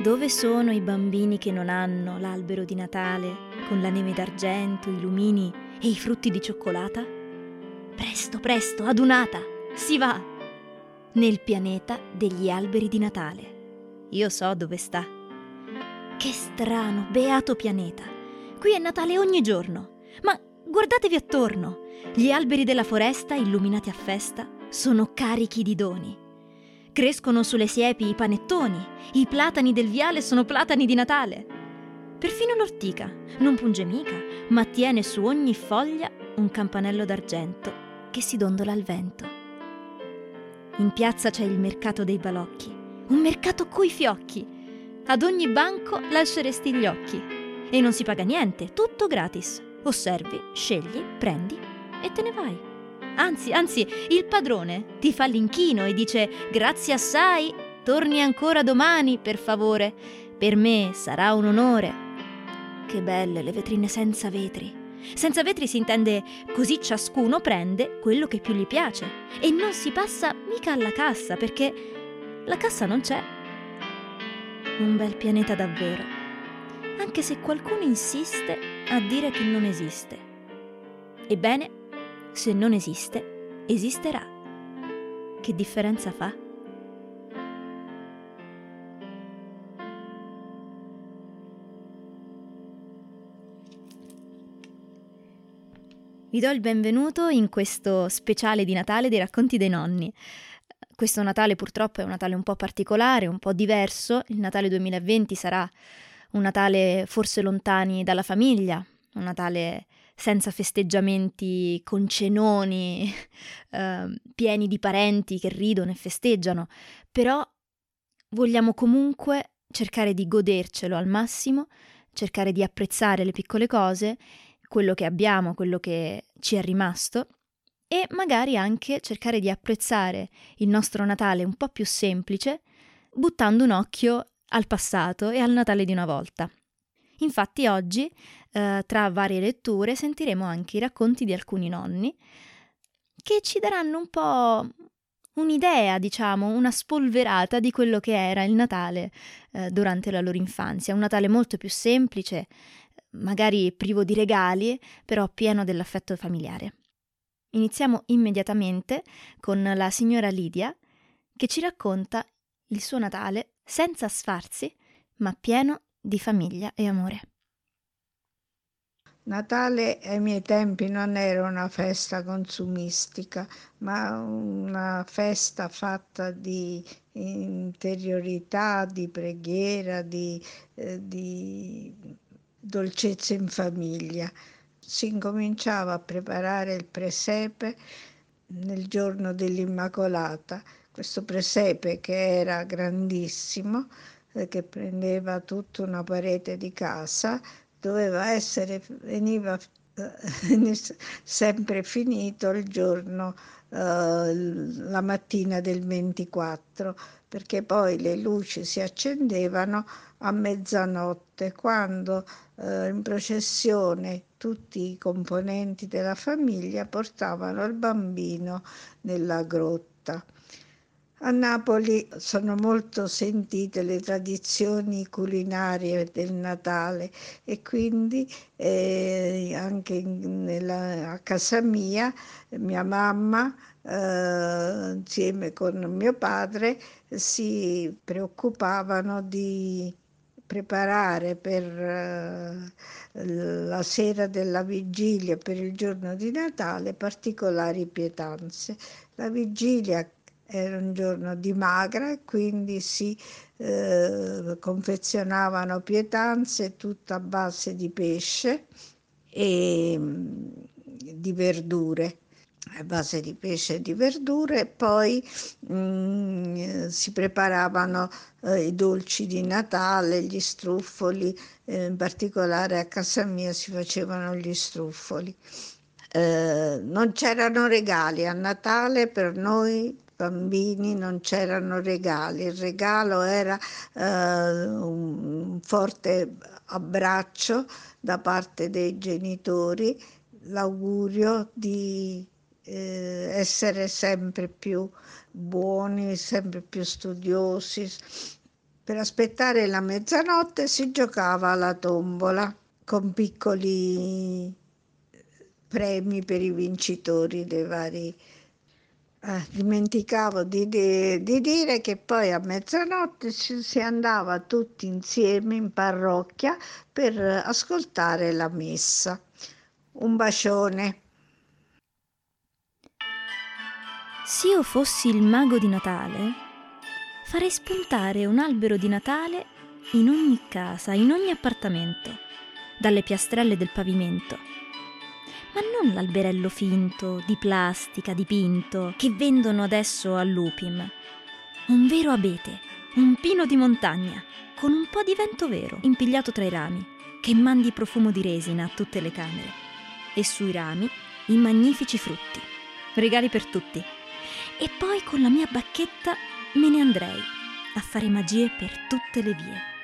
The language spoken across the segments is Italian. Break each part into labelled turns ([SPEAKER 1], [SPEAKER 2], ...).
[SPEAKER 1] Dove sono i bambini che non hanno l'albero di Natale con la neve d'argento, i lumini e i frutti di cioccolata? Presto, presto, adunata, si va! Nel pianeta degli alberi di Natale. Io so dove sta. Che strano, beato pianeta. Qui è Natale ogni giorno. Ma guardatevi attorno. Gli alberi della foresta, illuminati a festa, sono carichi di doni. Crescono sulle siepi i panettoni, i platani del viale sono platani di Natale. Perfino l'ortica non punge mica, ma tiene su ogni foglia un campanello d'argento che si dondola al vento. In piazza c'è il mercato dei balocchi, un mercato coi fiocchi. Ad ogni banco lasceresti gli occhi. E non si paga niente, tutto gratis. Osservi, scegli, prendi e te ne vai. Anzi, anzi, il padrone ti fa l'inchino e dice grazie assai, torni ancora domani, per favore. Per me sarà un onore. Che belle le vetrine senza vetri. Senza vetri si intende così ciascuno prende quello che più gli piace e non si passa mica alla cassa perché la cassa non c'è. Un bel pianeta davvero, anche se qualcuno insiste a dire che non esiste. Ebbene, se non esiste, esisterà. Che differenza fa? Vi do il benvenuto in questo speciale di Natale dei racconti dei nonni. Questo Natale purtroppo è un Natale un po' particolare, un po' diverso. Il Natale 2020 sarà un Natale forse lontani dalla famiglia, un Natale senza festeggiamenti con cenoni eh, pieni di parenti che ridono e festeggiano, però vogliamo comunque cercare di godercelo al massimo, cercare di apprezzare le piccole cose, quello che abbiamo, quello che ci è rimasto e magari anche cercare di apprezzare il nostro Natale un po' più semplice, buttando un occhio al passato e al Natale di una volta. Infatti oggi, eh, tra varie letture, sentiremo anche i racconti di alcuni nonni che ci daranno un po' un'idea, diciamo, una spolverata di quello che era il Natale eh, durante la loro infanzia, un Natale molto più semplice, magari privo di regali, però pieno dell'affetto familiare. Iniziamo immediatamente con la signora Lidia che ci racconta il suo Natale senza sfarzi, ma pieno di famiglia e amore.
[SPEAKER 2] Natale ai miei tempi non era una festa consumistica, ma una festa fatta di interiorità, di preghiera, di, eh, di dolcezza in famiglia. Si incominciava a preparare il presepe nel giorno dell'Immacolata. Questo presepe che era grandissimo che prendeva tutta una parete di casa, doveva essere, veniva eh, sempre finito il giorno, eh, la mattina del 24, perché poi le luci si accendevano a mezzanotte, quando eh, in processione tutti i componenti della famiglia portavano il bambino nella grotta. A Napoli sono molto sentite le tradizioni culinarie del Natale e quindi eh, anche nella, a casa mia mia mamma eh, insieme con mio padre si preoccupavano di preparare per eh, la sera della vigilia, per il giorno di Natale, particolari pietanze. La vigilia era un giorno di magra quindi si eh, confezionavano pietanze tutta a base di pesce e mm, di verdure a base di pesce e di verdure, poi mh, mm, si preparavano eh, i dolci di Natale, gli struffoli, eh, in particolare a casa mia si facevano gli struffoli. Eh, non c'erano regali a Natale per noi bambini non c'erano regali, il regalo era eh, un forte abbraccio da parte dei genitori, l'augurio di eh, essere sempre più buoni, sempre più studiosi, Per aspettare la mezzanotte si giocava alla tombola con piccoli premi per i vincitori dei vari eh, dimenticavo di, di, di, dire che poi a mezzanotte ci, si andava tutti insieme in parrocchia per ascoltare la messa. Un bacione.
[SPEAKER 1] Se io fossi il mago di Natale, farei spuntare un albero di Natale in ogni casa, in ogni appartamento, dalle piastrelle del pavimento ma non l'alberello finto, di plastica, dipinto, che vendono adesso all'Upim. Un vero abete, un pino di montagna, con un po' di vento vero, impigliato tra i rami, che mandi profumo di resina a tutte le camere. E sui rami i magnifici frutti, regali per tutti. E poi con la mia bacchetta me ne andrei a fare magie per tutte le vie.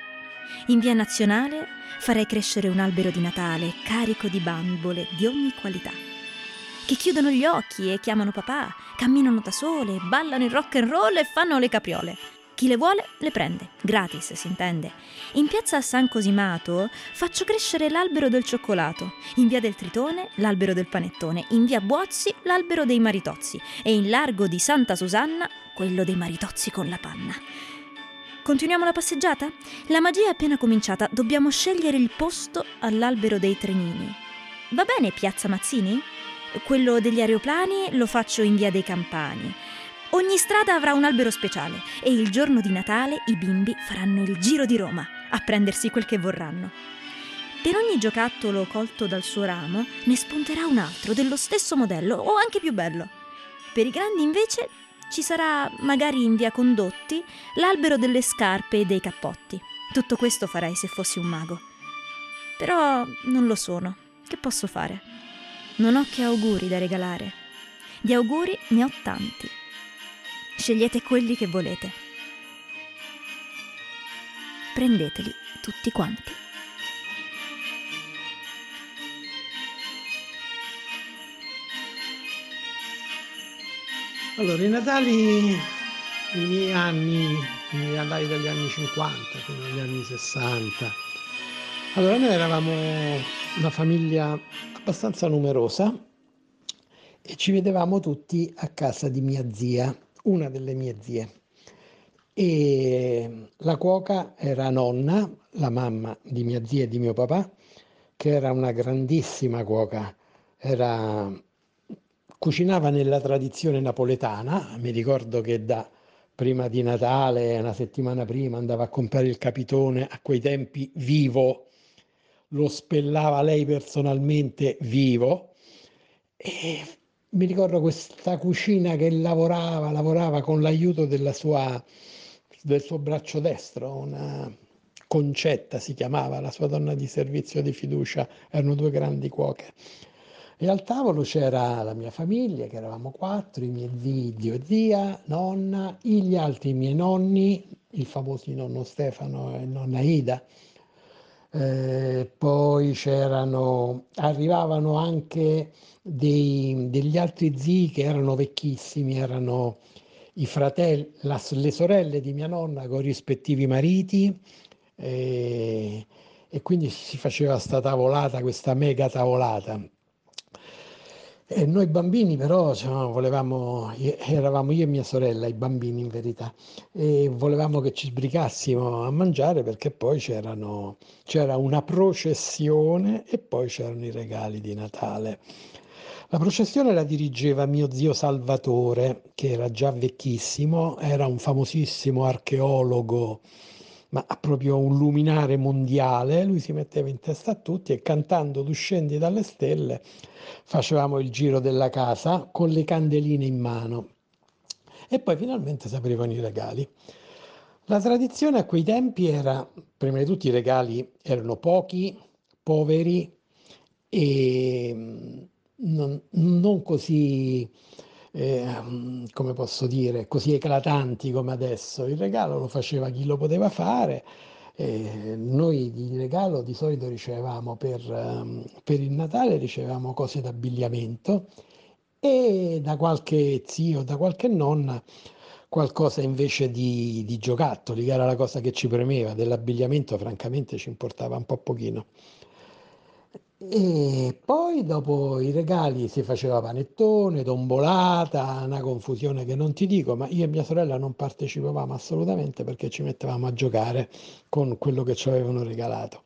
[SPEAKER 1] In via nazionale farei crescere un albero di Natale carico di bambole di ogni qualità, che chiudono gli occhi e chiamano papà, camminano da sole, ballano il rock and roll e fanno le capriole. Chi le vuole le prende, gratis si intende. In piazza San Cosimato faccio crescere l'albero del cioccolato, in via del Tritone l'albero del panettone, in via Buozzi l'albero dei maritozzi e in largo di Santa Susanna quello dei maritozzi con la panna. Continuiamo la passeggiata? La magia è appena cominciata, dobbiamo scegliere il posto all'albero dei trenini. Va bene Piazza Mazzini? Quello degli aeroplani lo faccio in via dei Campani. Ogni strada avrà un albero speciale e il giorno di Natale i bimbi faranno il giro di Roma a prendersi quel che vorranno. Per ogni giocattolo colto dal suo ramo ne spunterà un altro dello stesso modello o anche più bello. Per i grandi invece ci sarà, magari in via Condotti, l'albero delle scarpe e dei cappotti. Tutto questo farei se fossi un mago. Però non lo sono. Che posso fare? Non ho che auguri da regalare. Di auguri ne ho tanti. Scegliete quelli che volete. Prendeteli tutti quanti.
[SPEAKER 3] Allora, i Natali, i miei anni, i miei Natali dagli anni 50 fino agli anni 60. Allora, noi eravamo una famiglia abbastanza numerosa e ci vedevamo tutti a casa di mia zia, una delle mie zie. E la cuoca era nonna, la mamma di mia zia e di mio papà, che era una grandissima cuoca, era cucinava nella tradizione napoletana, mi ricordo che da prima di Natale, una settimana prima, andava a comprare il capitone, a quei tempi vivo, lo spellava lei personalmente vivo. E mi ricordo questa cucina che lavorava, lavorava con l'aiuto del suo braccio destro, una concetta si chiamava, la sua donna di servizio di fiducia, erano due grandi cuoche. E al tavolo c'era la mia famiglia, che eravamo quattro, i miei zii, zio e zia, nonna, gli altri miei nonni, il famoso nonno Stefano e nonna Ida. Eh, poi c'erano, arrivavano anche dei, degli altri zii che erano vecchissimi, erano i fratelli, la, le sorelle di mia nonna con i rispettivi mariti. Eh, e quindi si faceva sta tavolata, questa mega tavolata. E noi bambini però cioè, volevamo, eravamo io e mia sorella, i bambini in verità, e volevamo che ci sbrigassimo a mangiare perché poi c'era una processione e poi c'erano i regali di Natale. La processione la dirigeva mio zio Salvatore, che era già vecchissimo, era un famosissimo archeologo ma proprio un luminare mondiale, lui si metteva in testa a tutti e cantando Tu scendi dalle stelle facevamo il giro della casa con le candeline in mano e poi finalmente si aprivano i regali. La tradizione a quei tempi era, prima di tutto i regali erano pochi, poveri e mm, non, non così eh, come posso dire, così eclatanti come adesso. Il regalo lo faceva chi lo poteva fare. Eh, noi di regalo di solito ricevevamo per, um, per il Natale ricevevamo cose d'abbigliamento e da qualche zio, da qualche nonna qualcosa invece di, di giocattoli, che era la cosa che ci premeva, dell'abbigliamento francamente ci importava un po' pochino. E poi dopo i regali si faceva panettone, tombolata, una confusione che non ti dico, ma io e mia sorella non partecipavamo assolutamente perché ci mettevamo a giocare con quello che ci avevano regalato.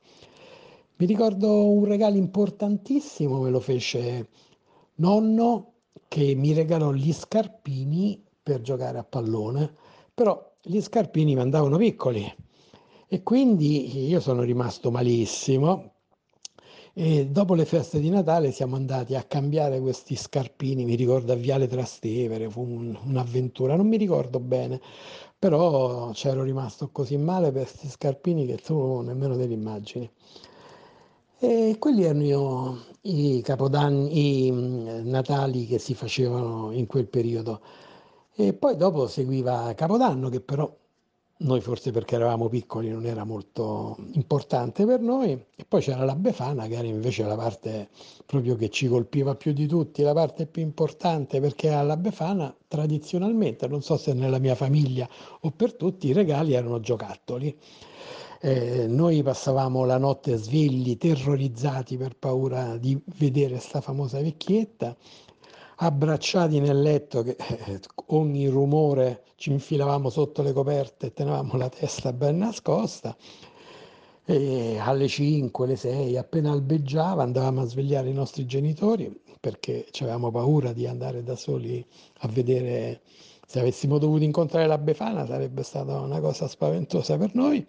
[SPEAKER 3] Mi ricordo un regalo importantissimo, me lo fece nonno che mi regalò gli scarpini per giocare a pallone, però gli scarpini mi andavano piccoli e quindi io sono rimasto malissimo e dopo le feste di Natale siamo andati a cambiare questi scarpini, mi ricordo a Viale Trastevere, fu un, un'avventura, non mi ricordo bene, però c'ero rimasto così male per questi scarpini che tu nemmeno te li immagini. E quelli erano i capodanni, i mm, Natali che si facevano in quel periodo. E poi dopo seguiva Capodanno, che però noi forse perché eravamo piccoli non era molto importante per noi, e poi c'era la Befana che era invece la parte proprio che ci colpiva più di tutti, la parte più importante perché alla Befana tradizionalmente, non so se nella mia famiglia o per tutti, i regali erano giocattoli. Eh, noi passavamo la notte svegli, terrorizzati per paura di vedere questa famosa vecchietta abbracciati nel letto che eh, ogni rumore ci infilavamo sotto le coperte e tenevamo la testa ben nascosta. E alle 5, alle 6 appena albeggiava andavamo a svegliare i nostri genitori perché avevamo paura di andare da soli a vedere se avessimo dovuto incontrare la Befana sarebbe stata una cosa spaventosa per noi.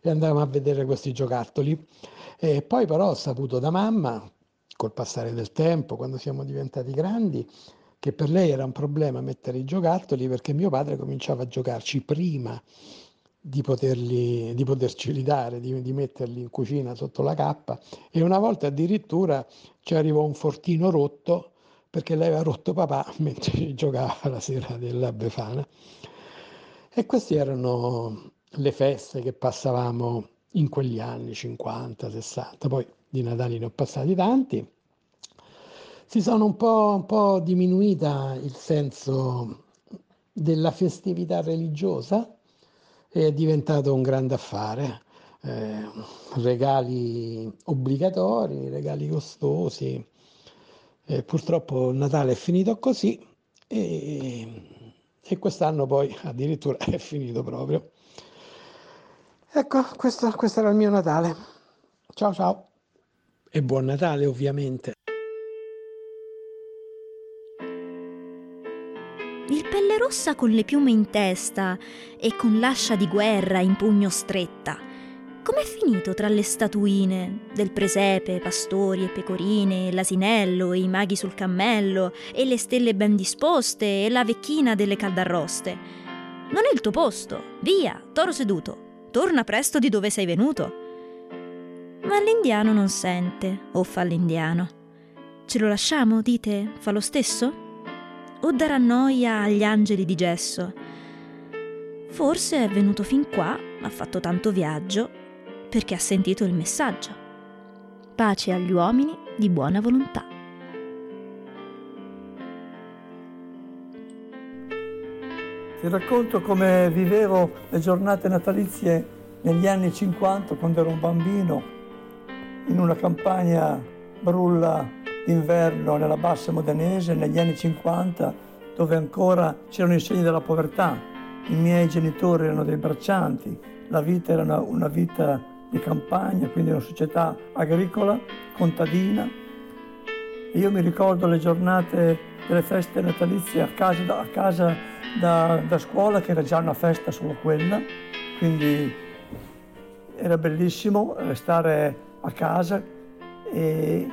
[SPEAKER 3] E andavamo a vedere questi giocattoli. E poi però ho saputo da mamma col passare del tempo, quando siamo diventati grandi, che per lei era un problema mettere i giocattoli perché mio padre cominciava a giocarci prima di, poterli, di poterceli dare, di, di, metterli in cucina sotto la cappa e una volta addirittura ci arrivò un fortino rotto perché lei aveva rotto papà mentre giocava la sera della Befana. E queste erano le feste che passavamo in quegli anni 50, 60, poi di Natali ne ho passati tanti, si sono un po', un po' diminuita il senso della festività religiosa e è diventato un grande affare. Eh, regali obbligatori, regali costosi. Eh, purtroppo Natale è finito così e, e quest'anno poi addirittura è finito proprio. Ecco, questo, questo era il mio Natale. Ciao ciao. E buon Natale ovviamente.
[SPEAKER 1] Il pelle rossa con le piume in testa e con l'ascia di guerra in pugno stretta. Com'è finito tra le statuine del presepe, pastori e pecorine, l'asinello e i maghi sul cammello, e le stelle ben disposte e la vecchina delle caldarroste? Non è il tuo posto. Via, toro seduto. Torna presto di dove sei venuto. Ma l'indiano non sente, o fa l'indiano. Ce lo lasciamo, dite? Fa lo stesso? O darà noia agli angeli di gesso? Forse è venuto fin qua, ha fatto tanto viaggio, perché ha sentito il messaggio. Pace agli uomini di buona volontà.
[SPEAKER 4] Ti racconto come vivevo le giornate natalizie negli anni 50 quando ero un bambino in una campagna brulla d'inverno nella bassa modenese negli anni 50 dove ancora c'erano i segni della povertà. I miei genitori erano dei braccianti, la vita era una, una vita di campagna, quindi una società agricola, contadina. Io mi ricordo le giornate delle feste natalizie a casa, a casa da, da scuola, che era già una festa solo quella, quindi era bellissimo restare a casa e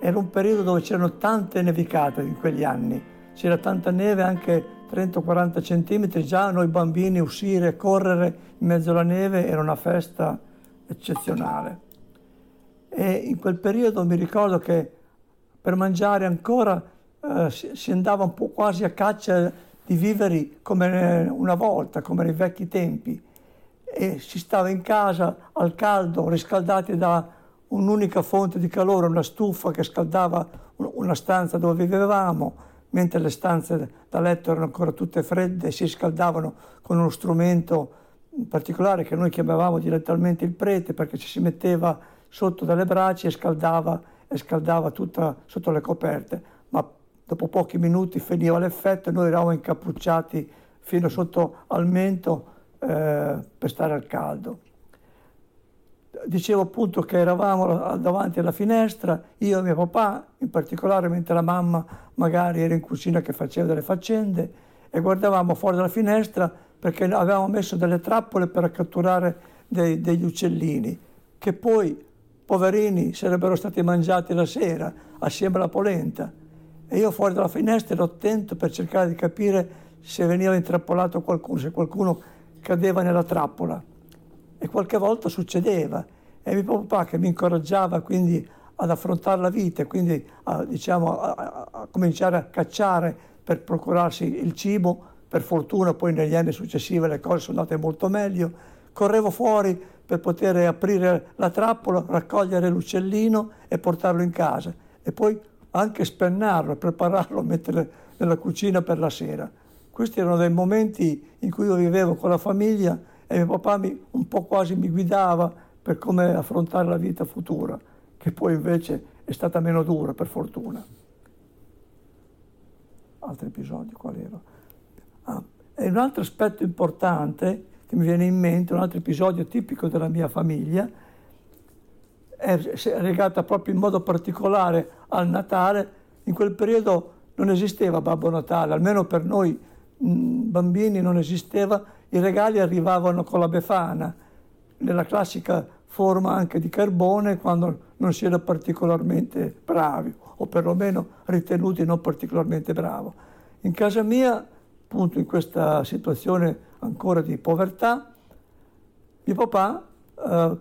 [SPEAKER 4] era un periodo dove c'erano tante nevicate in quegli anni, c'era tanta neve anche 30-40 centimetri, già noi bambini uscire, correre in mezzo alla neve era una festa eccezionale. E in quel periodo mi ricordo che per mangiare ancora eh, si andava un po' quasi a caccia di viveri come una volta, come nei vecchi tempi, e si stava in casa al caldo, riscaldati da un'unica fonte di calore, una stufa che scaldava una stanza dove vivevamo, mentre le stanze da letto erano ancora tutte fredde, si scaldavano con uno strumento particolare che noi chiamavamo direttamente il prete perché ci si metteva sotto dalle braccia e scaldava, e scaldava tutta sotto le coperte, ma dopo pochi minuti finiva l'effetto e noi eravamo incappucciati fino sotto al mento eh, per stare al caldo. Dicevo appunto che eravamo davanti alla finestra, io e mio papà, in particolare mentre la mamma magari era in cucina che faceva delle faccende, e guardavamo fuori dalla finestra perché avevamo messo delle trappole per catturare dei, degli uccellini, che poi, poverini, sarebbero stati mangiati la sera assieme alla polenta. E io fuori dalla finestra ero attento per cercare di capire se veniva intrappolato qualcuno, se qualcuno cadeva nella trappola. E qualche volta succedeva. E mio papà che mi incoraggiava quindi ad affrontare la vita, quindi a, diciamo, a, a cominciare a cacciare per procurarsi il cibo, per fortuna poi negli anni successivi le cose sono andate molto meglio, correvo fuori per poter aprire la trappola, raccogliere l'uccellino e portarlo in casa e poi anche spennarlo, prepararlo, metterlo nella cucina per la sera. Questi erano dei momenti in cui io vivevo con la famiglia e mio papà mi, un po' quasi mi guidava per come affrontare la vita futura, che poi invece è stata meno dura per fortuna. Altri episodi qual erano? Ah, e un altro aspetto importante che mi viene in mente, un altro episodio tipico della mia famiglia, è legata proprio in modo particolare al Natale. In quel periodo non esisteva Babbo Natale, almeno per noi mm, bambini non esisteva, i regali arrivavano con la Befana, nella classica forma anche di carbone quando non si era particolarmente bravi o perlomeno ritenuti non particolarmente bravo. In casa mia appunto in questa situazione ancora di povertà, mio papà eh,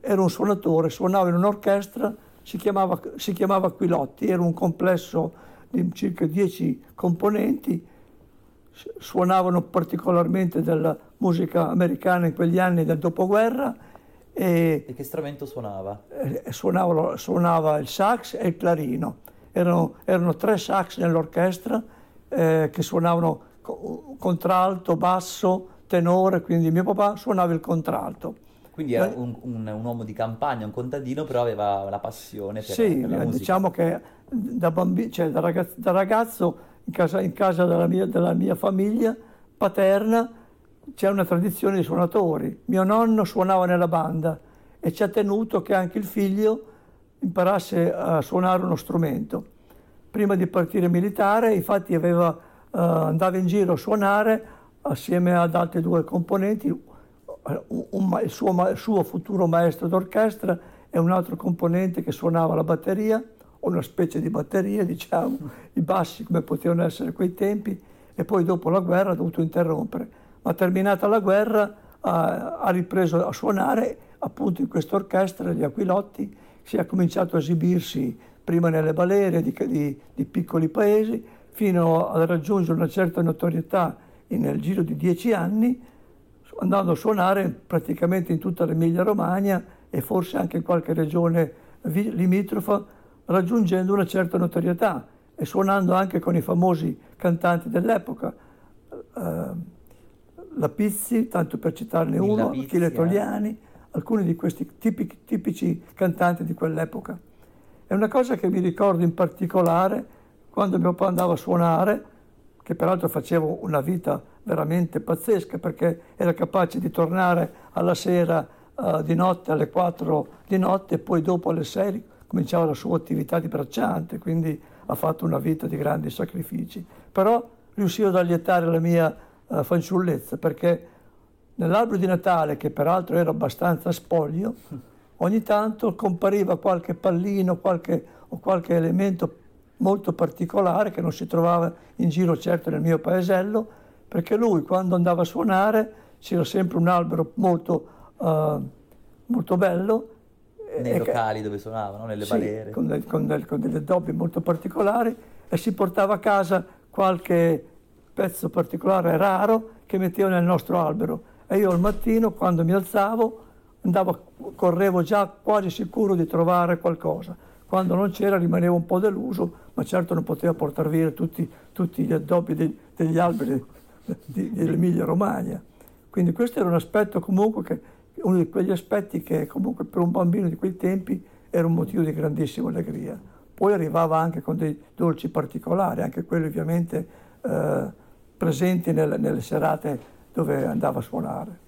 [SPEAKER 4] era un suonatore, suonava in un'orchestra, si chiamava, si chiamava Quilotti, era un complesso di circa dieci componenti, suonavano particolarmente della musica americana in quegli anni del dopoguerra.
[SPEAKER 5] E, e che strumento suonava?
[SPEAKER 4] Eh, suonava, suonava, il sax e il clarino. Erano, erano tre sax nell'orchestra eh, che suonavano contralto, basso, tenore, quindi mio papà suonava il contralto.
[SPEAKER 5] Quindi era un, un, un, uomo di campagna, un contadino, però aveva la passione per,
[SPEAKER 4] sì,
[SPEAKER 5] per la musica.
[SPEAKER 4] diciamo che da, bambino, cioè da, ragazzo, da ragazzo in casa, in casa della, mia, della, mia, famiglia paterna c'è una tradizione di suonatori. Mio nonno suonava nella banda e ci ha tenuto che anche il figlio imparasse a suonare uno strumento. Prima di partire militare, infatti aveva uh, andava in giro a suonare assieme ad altri due componenti, un, un, il, suo, il, suo, futuro maestro d'orchestra e un altro componente che suonava la batteria, una specie di batteria, diciamo, i bassi come potevano essere quei tempi, e poi dopo la guerra ha dovuto interrompere. Ma terminata la guerra ha, ha ripreso a suonare appunto in questa orchestra gli Aquilotti, si è cominciato a esibirsi prima nelle balere di, di, di piccoli paesi, fino a raggiungere una certa notorietà nel giro di dieci anni, andando a suonare praticamente in tutta l'Emilia Romagna e forse anche in qualche regione limitrofa, raggiungendo una certa notorietà e suonando anche con i famosi cantanti dell'epoca. Uh, la Pizzi, tanto per citarne uno, Achille Togliani, eh. alcuni di questi tipici, tipici cantanti di quell'epoca. È una cosa che mi ricordo in particolare quando mio papà andava a suonare, che peraltro facevo una vita veramente pazzesca perché era capace di tornare alla sera uh, di notte alle 4 di notte e poi dopo alle 6 cominciava la sua attività di bracciante, quindi ha fatto una vita di grandi sacrifici. Però riuscivo ad allietare la mia uh, fanciullezza perché nell'albero di Natale, che peraltro era abbastanza spoglio, ogni tanto compariva qualche pallino qualche, o qualche elemento molto particolare che non si trovava in giro certo nel mio paesello, perché lui quando andava a suonare c'era sempre un albero molto, uh, molto bello.
[SPEAKER 5] Nei locali dove suonavano, nelle
[SPEAKER 4] sì,
[SPEAKER 5] balere.
[SPEAKER 4] Con, del, con, del, con delle doppie molto particolari e si portava a casa qualche pezzo particolare raro che metteva nel nostro albero. E io al mattino, quando mi alzavo, andavo, correvo già quasi sicuro di trovare qualcosa. Quando non c'era rimanevo un po' deluso, ma certo non poteva portare via tutti, tutti gli addobbi dei, degli alberi dell'Emilia Romagna. Quindi questo era un aspetto comunque che, uno di quegli aspetti che comunque per un bambino di quei tempi era un motivo di grandissima allegria. Poi arrivava anche con dei dolci particolari, anche quelli ovviamente eh, presenti nelle, nelle serate dove andava a suonare.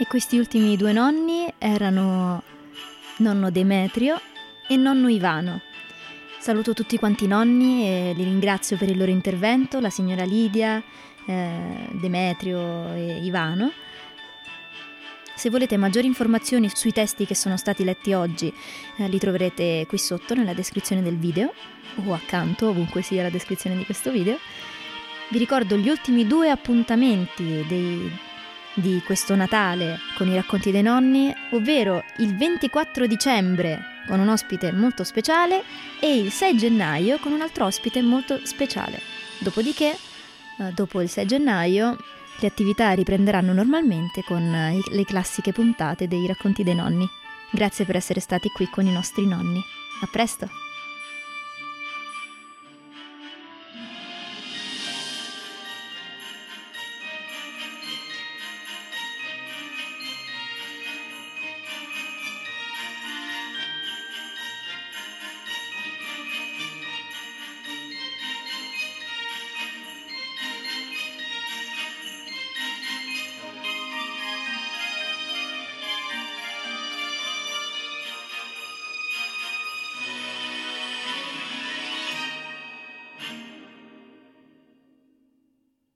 [SPEAKER 1] E questi ultimi due nonni erano nonno Demetrio e nonno Ivano. Saluto tutti quanti i nonni e li ringrazio per il loro intervento, la signora Lidia, eh, Demetrio e Ivano. Se volete maggiori informazioni sui testi che sono stati letti oggi, eh, li troverete qui sotto nella descrizione del video o accanto, ovunque sia la descrizione di questo video. Vi ricordo gli ultimi due appuntamenti dei, di questo Natale con i racconti dei nonni, ovvero il 24 dicembre con un ospite molto speciale e il 6 gennaio con un altro ospite molto speciale. Dopodiché, dopo il 6 gennaio, le attività riprenderanno normalmente con eh, le classiche puntate dei racconti dei nonni. Grazie per essere stati qui con i nostri nonni. A presto!